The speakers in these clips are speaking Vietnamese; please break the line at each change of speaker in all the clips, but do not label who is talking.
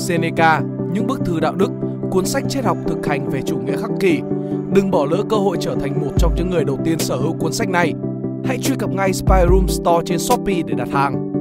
Seneca, những bức thư đạo đức, cuốn sách triết học thực hành về chủ nghĩa khắc kỷ. Đừng bỏ lỡ cơ hội trở thành một trong những người đầu tiên sở hữu cuốn sách này. Hãy truy cập ngay Spy Room Store trên Shopee để đặt hàng.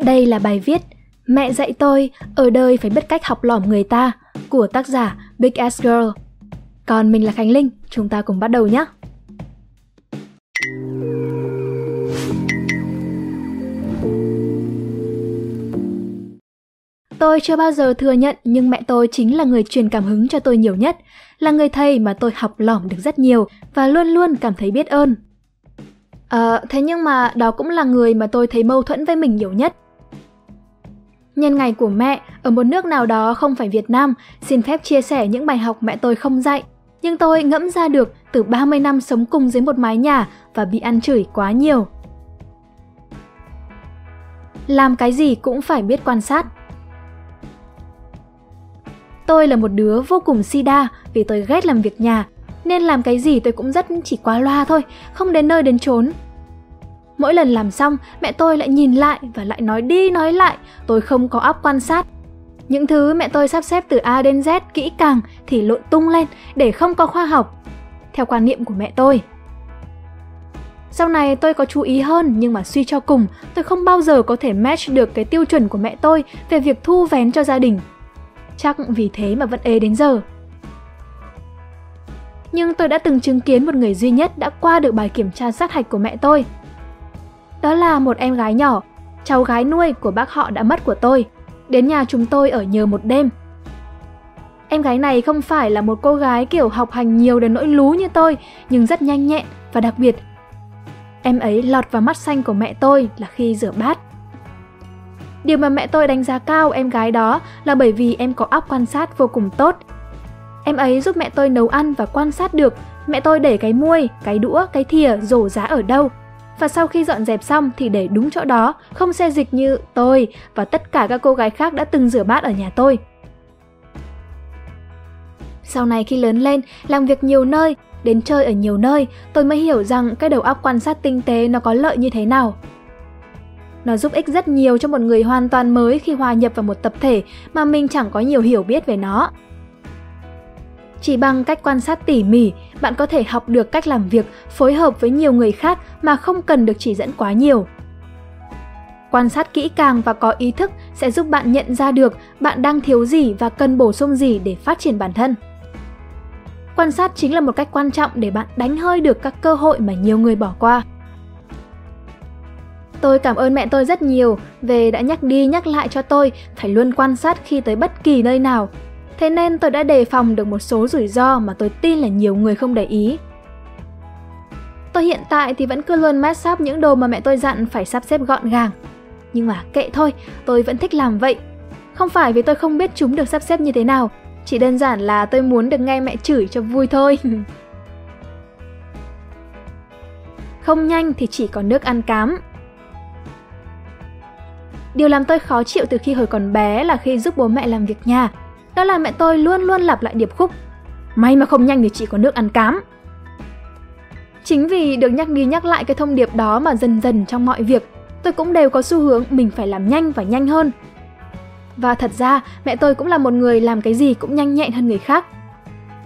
Đây là bài viết Mẹ dạy tôi ở đời phải biết cách học lỏm người ta của tác giả Big Ass Girl. Còn mình là Khánh Linh, chúng ta cùng bắt đầu nhé. Tôi chưa bao giờ thừa nhận nhưng mẹ tôi chính là người truyền cảm hứng cho tôi nhiều nhất, là người thầy mà tôi học lỏm được rất nhiều và luôn luôn cảm thấy biết ơn. À, thế nhưng mà đó cũng là người mà tôi thấy mâu thuẫn với mình nhiều nhất. Nhân ngày của mẹ ở một nước nào đó không phải Việt Nam, xin phép chia sẻ những bài học mẹ tôi không dạy. Nhưng tôi ngẫm ra được từ 30 năm sống cùng dưới một mái nhà và bị ăn chửi quá nhiều. Làm cái gì cũng phải biết quan sát. Tôi là một đứa vô cùng si đa vì tôi ghét làm việc nhà, nên làm cái gì tôi cũng rất chỉ qua loa thôi, không đến nơi đến chốn. Mỗi lần làm xong, mẹ tôi lại nhìn lại và lại nói đi nói lại, tôi không có óc quan sát. Những thứ mẹ tôi sắp xếp từ A đến Z kỹ càng thì lộn tung lên để không có khoa học, theo quan niệm của mẹ tôi. Sau này tôi có chú ý hơn nhưng mà suy cho cùng, tôi không bao giờ có thể match được cái tiêu chuẩn của mẹ tôi về việc thu vén cho gia đình. Chắc vì thế mà vẫn ế đến giờ. Nhưng tôi đã từng chứng kiến một người duy nhất đã qua được bài kiểm tra sát hạch của mẹ tôi. Đó là một em gái nhỏ, cháu gái nuôi của bác họ đã mất của tôi, đến nhà chúng tôi ở nhờ một đêm. Em gái này không phải là một cô gái kiểu học hành nhiều đến nỗi lú như tôi, nhưng rất nhanh nhẹn và đặc biệt. Em ấy lọt vào mắt xanh của mẹ tôi là khi rửa bát. Điều mà mẹ tôi đánh giá cao em gái đó là bởi vì em có óc quan sát vô cùng tốt. Em ấy giúp mẹ tôi nấu ăn và quan sát được mẹ tôi để cái muôi, cái đũa, cái thìa, rổ giá ở đâu. Và sau khi dọn dẹp xong thì để đúng chỗ đó, không xe dịch như tôi và tất cả các cô gái khác đã từng rửa bát ở nhà tôi. Sau này khi lớn lên, làm việc nhiều nơi, đến chơi ở nhiều nơi, tôi mới hiểu rằng cái đầu óc quan sát tinh tế nó có lợi như thế nào. Nó giúp ích rất nhiều cho một người hoàn toàn mới khi hòa nhập vào một tập thể mà mình chẳng có nhiều hiểu biết về nó. Chỉ bằng cách quan sát tỉ mỉ, bạn có thể học được cách làm việc, phối hợp với nhiều người khác mà không cần được chỉ dẫn quá nhiều. Quan sát kỹ càng và có ý thức sẽ giúp bạn nhận ra được bạn đang thiếu gì và cần bổ sung gì để phát triển bản thân. Quan sát chính là một cách quan trọng để bạn đánh hơi được các cơ hội mà nhiều người bỏ qua. Tôi cảm ơn mẹ tôi rất nhiều về đã nhắc đi nhắc lại cho tôi phải luôn quan sát khi tới bất kỳ nơi nào. Thế nên tôi đã đề phòng được một số rủi ro mà tôi tin là nhiều người không để ý. Tôi hiện tại thì vẫn cứ luôn mess up những đồ mà mẹ tôi dặn phải sắp xếp gọn gàng. Nhưng mà kệ thôi, tôi vẫn thích làm vậy. Không phải vì tôi không biết chúng được sắp xếp như thế nào, chỉ đơn giản là tôi muốn được nghe mẹ chửi cho vui thôi. không nhanh thì chỉ có nước ăn cám, Điều làm tôi khó chịu từ khi hồi còn bé là khi giúp bố mẹ làm việc nhà. Đó là mẹ tôi luôn luôn lặp lại điệp khúc. May mà không nhanh thì chỉ có nước ăn cám. Chính vì được nhắc đi nhắc lại cái thông điệp đó mà dần dần trong mọi việc, tôi cũng đều có xu hướng mình phải làm nhanh và nhanh hơn. Và thật ra, mẹ tôi cũng là một người làm cái gì cũng nhanh nhẹn hơn người khác.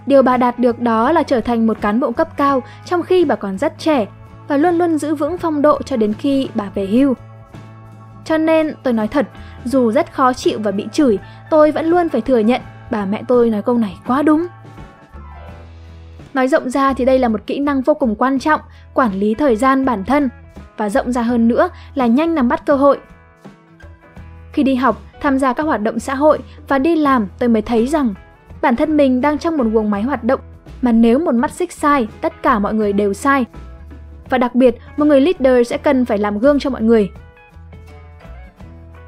Điều bà đạt được đó là trở thành một cán bộ cấp cao trong khi bà còn rất trẻ và luôn luôn giữ vững phong độ cho đến khi bà về hưu. Cho nên tôi nói thật, dù rất khó chịu và bị chửi, tôi vẫn luôn phải thừa nhận bà mẹ tôi nói câu này quá đúng. Nói rộng ra thì đây là một kỹ năng vô cùng quan trọng, quản lý thời gian bản thân và rộng ra hơn nữa là nhanh nắm bắt cơ hội. Khi đi học, tham gia các hoạt động xã hội và đi làm tôi mới thấy rằng bản thân mình đang trong một guồng máy hoạt động mà nếu một mắt xích sai, tất cả mọi người đều sai. Và đặc biệt, một người leader sẽ cần phải làm gương cho mọi người,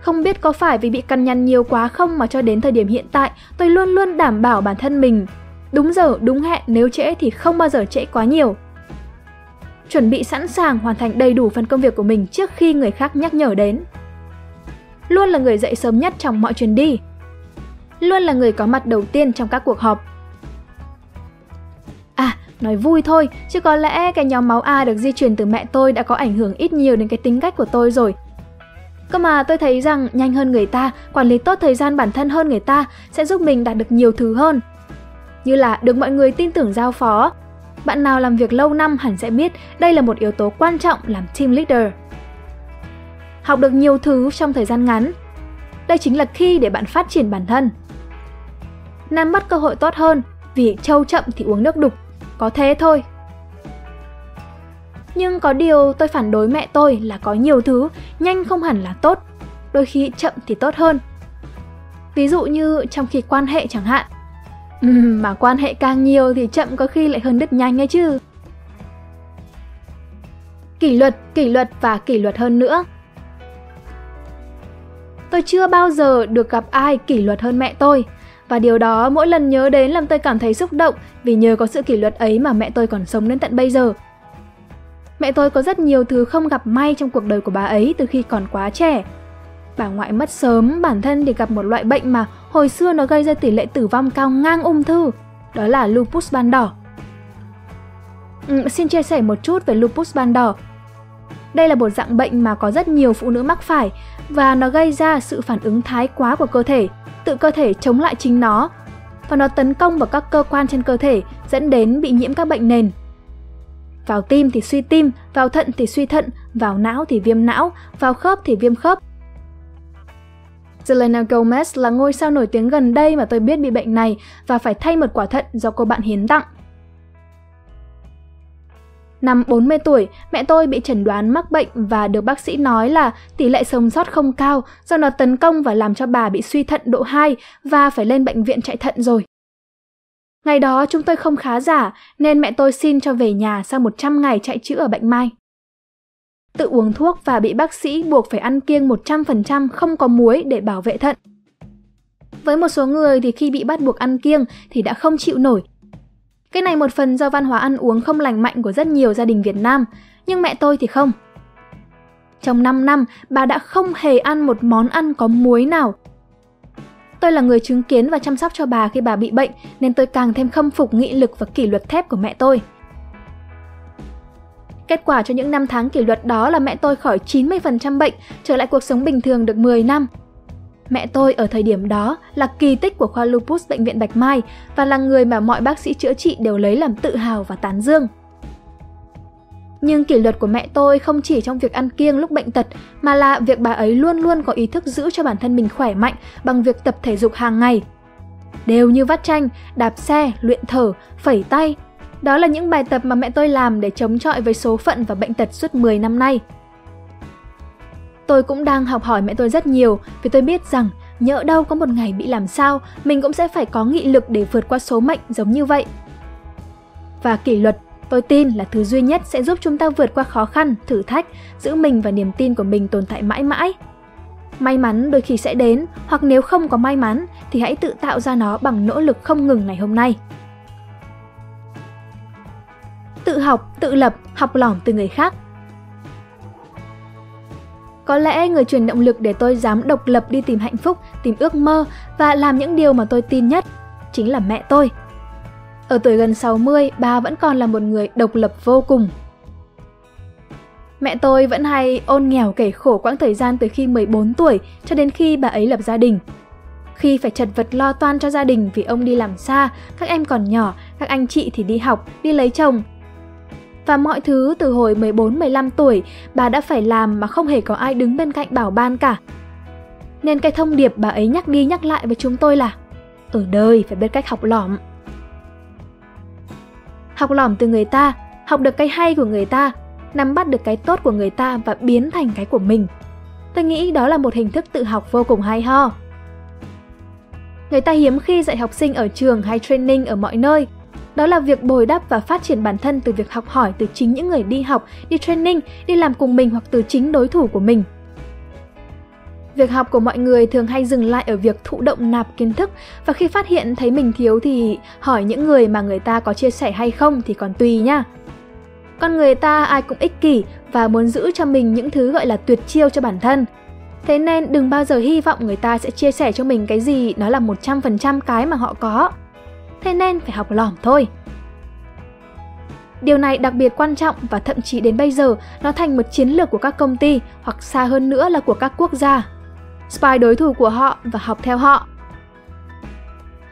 không biết có phải vì bị cằn nhằn nhiều quá không mà cho đến thời điểm hiện tại tôi luôn luôn đảm bảo bản thân mình. Đúng giờ, đúng hẹn, nếu trễ thì không bao giờ trễ quá nhiều. Chuẩn bị sẵn sàng hoàn thành đầy đủ phần công việc của mình trước khi người khác nhắc nhở đến. Luôn là người dậy sớm nhất trong mọi chuyến đi. Luôn là người có mặt đầu tiên trong các cuộc họp. À, nói vui thôi, chứ có lẽ cái nhóm máu A được di truyền từ mẹ tôi đã có ảnh hưởng ít nhiều đến cái tính cách của tôi rồi, Cơ mà tôi thấy rằng nhanh hơn người ta, quản lý tốt thời gian bản thân hơn người ta sẽ giúp mình đạt được nhiều thứ hơn. Như là được mọi người tin tưởng giao phó. Bạn nào làm việc lâu năm hẳn sẽ biết đây là một yếu tố quan trọng làm team leader. Học được nhiều thứ trong thời gian ngắn. Đây chính là khi để bạn phát triển bản thân. Nắm bắt cơ hội tốt hơn, vì trâu chậm thì uống nước đục. Có thế thôi. Nhưng có điều tôi phản đối mẹ tôi là có nhiều thứ nhanh không hẳn là tốt, đôi khi chậm thì tốt hơn. Ví dụ như trong khi quan hệ chẳng hạn. Uhm, mà quan hệ càng nhiều thì chậm có khi lại hơn đứt nhanh ấy chứ. Kỷ luật, kỷ luật và kỷ luật hơn nữa. Tôi chưa bao giờ được gặp ai kỷ luật hơn mẹ tôi. Và điều đó mỗi lần nhớ đến làm tôi cảm thấy xúc động vì nhờ có sự kỷ luật ấy mà mẹ tôi còn sống đến tận bây giờ. Mẹ tôi có rất nhiều thứ không gặp may trong cuộc đời của bà ấy từ khi còn quá trẻ. Bà ngoại mất sớm, bản thân thì gặp một loại bệnh mà hồi xưa nó gây ra tỷ lệ tử vong cao ngang ung thư, đó là lupus ban đỏ. Ừ, xin chia sẻ một chút về lupus ban đỏ. Đây là một dạng bệnh mà có rất nhiều phụ nữ mắc phải và nó gây ra sự phản ứng thái quá của cơ thể, tự cơ thể chống lại chính nó và nó tấn công vào các cơ quan trên cơ thể dẫn đến bị nhiễm các bệnh nền vào tim thì suy tim, vào thận thì suy thận, vào não thì viêm não, vào khớp thì viêm khớp. Selena Gomez là ngôi sao nổi tiếng gần đây mà tôi biết bị bệnh này và phải thay một quả thận do cô bạn hiến tặng. Năm 40 tuổi, mẹ tôi bị chẩn đoán mắc bệnh và được bác sĩ nói là tỷ lệ sống sót không cao do nó tấn công và làm cho bà bị suy thận độ 2 và phải lên bệnh viện chạy thận rồi. Ngày đó chúng tôi không khá giả nên mẹ tôi xin cho về nhà sau 100 ngày chạy chữa ở bệnh mai. Tự uống thuốc và bị bác sĩ buộc phải ăn kiêng 100% không có muối để bảo vệ thận. Với một số người thì khi bị bắt buộc ăn kiêng thì đã không chịu nổi. Cái này một phần do văn hóa ăn uống không lành mạnh của rất nhiều gia đình Việt Nam, nhưng mẹ tôi thì không. Trong 5 năm, bà đã không hề ăn một món ăn có muối nào Tôi là người chứng kiến và chăm sóc cho bà khi bà bị bệnh nên tôi càng thêm khâm phục nghị lực và kỷ luật thép của mẹ tôi. Kết quả cho những năm tháng kỷ luật đó là mẹ tôi khỏi 90% bệnh, trở lại cuộc sống bình thường được 10 năm. Mẹ tôi ở thời điểm đó là kỳ tích của khoa lupus bệnh viện Bạch Mai và là người mà mọi bác sĩ chữa trị đều lấy làm tự hào và tán dương. Nhưng kỷ luật của mẹ tôi không chỉ trong việc ăn kiêng lúc bệnh tật, mà là việc bà ấy luôn luôn có ý thức giữ cho bản thân mình khỏe mạnh bằng việc tập thể dục hàng ngày. Đều như vắt chanh, đạp xe, luyện thở, phẩy tay. Đó là những bài tập mà mẹ tôi làm để chống chọi với số phận và bệnh tật suốt 10 năm nay. Tôi cũng đang học hỏi mẹ tôi rất nhiều vì tôi biết rằng nhỡ đâu có một ngày bị làm sao, mình cũng sẽ phải có nghị lực để vượt qua số mệnh giống như vậy. Và kỷ luật Tôi tin là thứ duy nhất sẽ giúp chúng ta vượt qua khó khăn, thử thách, giữ mình và niềm tin của mình tồn tại mãi mãi. May mắn đôi khi sẽ đến, hoặc nếu không có may mắn thì hãy tự tạo ra nó bằng nỗ lực không ngừng ngày hôm nay. Tự học, tự lập, học lỏm từ người khác. Có lẽ người truyền động lực để tôi dám độc lập đi tìm hạnh phúc, tìm ước mơ và làm những điều mà tôi tin nhất chính là mẹ tôi – ở tuổi gần 60, bà vẫn còn là một người độc lập vô cùng. Mẹ tôi vẫn hay ôn nghèo kể khổ quãng thời gian từ khi 14 tuổi cho đến khi bà ấy lập gia đình. Khi phải chật vật lo toan cho gia đình vì ông đi làm xa, các em còn nhỏ, các anh chị thì đi học, đi lấy chồng. Và mọi thứ từ hồi 14-15 tuổi bà đã phải làm mà không hề có ai đứng bên cạnh bảo ban cả. Nên cái thông điệp bà ấy nhắc đi nhắc lại với chúng tôi là Ở đời phải biết cách học lỏm học lỏm từ người ta, học được cái hay của người ta, nắm bắt được cái tốt của người ta và biến thành cái của mình. Tôi nghĩ đó là một hình thức tự học vô cùng hay ho. Người ta hiếm khi dạy học sinh ở trường hay training ở mọi nơi. Đó là việc bồi đắp và phát triển bản thân từ việc học hỏi từ chính những người đi học, đi training, đi làm cùng mình hoặc từ chính đối thủ của mình. Việc học của mọi người thường hay dừng lại ở việc thụ động nạp kiến thức và khi phát hiện thấy mình thiếu thì hỏi những người mà người ta có chia sẻ hay không thì còn tùy nhá. Con người ta ai cũng ích kỷ và muốn giữ cho mình những thứ gọi là tuyệt chiêu cho bản thân. Thế nên đừng bao giờ hy vọng người ta sẽ chia sẻ cho mình cái gì nó là 100% cái mà họ có. Thế nên phải học lỏm thôi. Điều này đặc biệt quan trọng và thậm chí đến bây giờ nó thành một chiến lược của các công ty hoặc xa hơn nữa là của các quốc gia. Spy đối thủ của họ và học theo họ.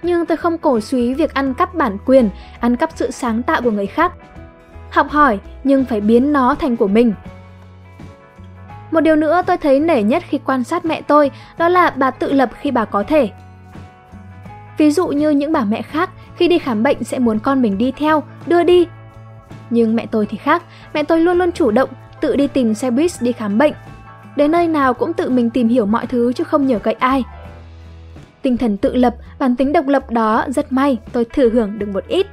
Nhưng tôi không cổ suý việc ăn cắp bản quyền, ăn cắp sự sáng tạo của người khác. Học hỏi nhưng phải biến nó thành của mình. Một điều nữa tôi thấy nể nhất khi quan sát mẹ tôi đó là bà tự lập khi bà có thể. Ví dụ như những bà mẹ khác khi đi khám bệnh sẽ muốn con mình đi theo, đưa đi. Nhưng mẹ tôi thì khác, mẹ tôi luôn luôn chủ động, tự đi tìm xe buýt đi khám bệnh. Đến nơi nào cũng tự mình tìm hiểu mọi thứ chứ không nhờ cậy ai. Tinh thần tự lập, bản tính độc lập đó rất may tôi thừa hưởng được một ít.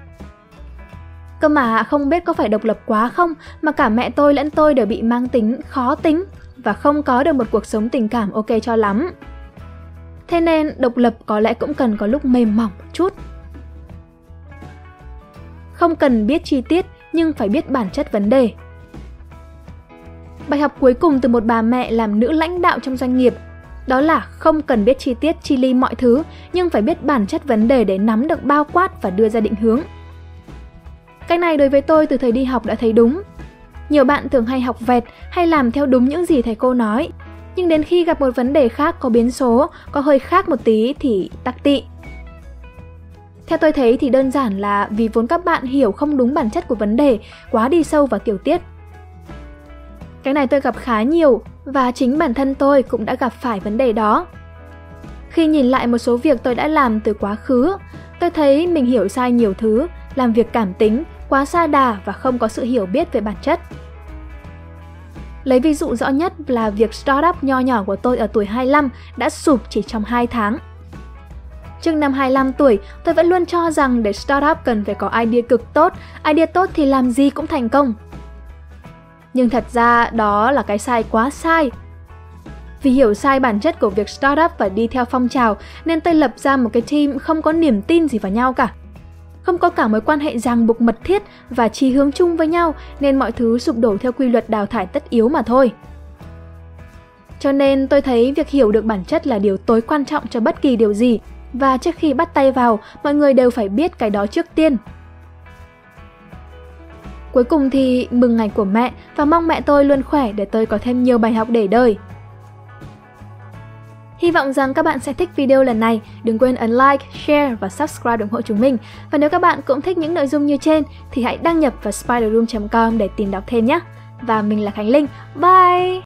Cơ mà không biết có phải độc lập quá không mà cả mẹ tôi lẫn tôi đều bị mang tính khó tính và không có được một cuộc sống tình cảm ok cho lắm. Thế nên độc lập có lẽ cũng cần có lúc mềm mỏng một chút. Không cần biết chi tiết nhưng phải biết bản chất vấn đề. Bài học cuối cùng từ một bà mẹ làm nữ lãnh đạo trong doanh nghiệp đó là không cần biết chi tiết chi ly mọi thứ nhưng phải biết bản chất vấn đề để nắm được bao quát và đưa ra định hướng. Cái này đối với tôi từ thời đi học đã thấy đúng. Nhiều bạn thường hay học vẹt hay làm theo đúng những gì thầy cô nói, nhưng đến khi gặp một vấn đề khác có biến số, có hơi khác một tí thì tắc tị. Theo tôi thấy thì đơn giản là vì vốn các bạn hiểu không đúng bản chất của vấn đề, quá đi sâu vào tiểu tiết. Cái này tôi gặp khá nhiều và chính bản thân tôi cũng đã gặp phải vấn đề đó. Khi nhìn lại một số việc tôi đã làm từ quá khứ, tôi thấy mình hiểu sai nhiều thứ, làm việc cảm tính, quá xa đà và không có sự hiểu biết về bản chất. Lấy ví dụ rõ nhất là việc startup nho nhỏ của tôi ở tuổi 25 đã sụp chỉ trong 2 tháng. Trước năm 25 tuổi, tôi vẫn luôn cho rằng để startup cần phải có idea cực tốt, idea tốt thì làm gì cũng thành công. Nhưng thật ra đó là cái sai quá sai. Vì hiểu sai bản chất của việc startup và đi theo phong trào nên tôi lập ra một cái team không có niềm tin gì vào nhau cả. Không có cả mối quan hệ ràng buộc mật thiết và chí hướng chung với nhau nên mọi thứ sụp đổ theo quy luật đào thải tất yếu mà thôi. Cho nên tôi thấy việc hiểu được bản chất là điều tối quan trọng cho bất kỳ điều gì và trước khi bắt tay vào, mọi người đều phải biết cái đó trước tiên. Cuối cùng thì mừng ngày của mẹ và mong mẹ tôi luôn khỏe để tôi có thêm nhiều bài học để đời. Hy vọng rằng các bạn sẽ thích video lần này. Đừng quên ấn like, share và subscribe ủng hộ chúng mình. Và nếu các bạn cũng thích những nội dung như trên thì hãy đăng nhập vào spiderroom.com để tìm đọc thêm nhé. Và mình là Khánh Linh. Bye!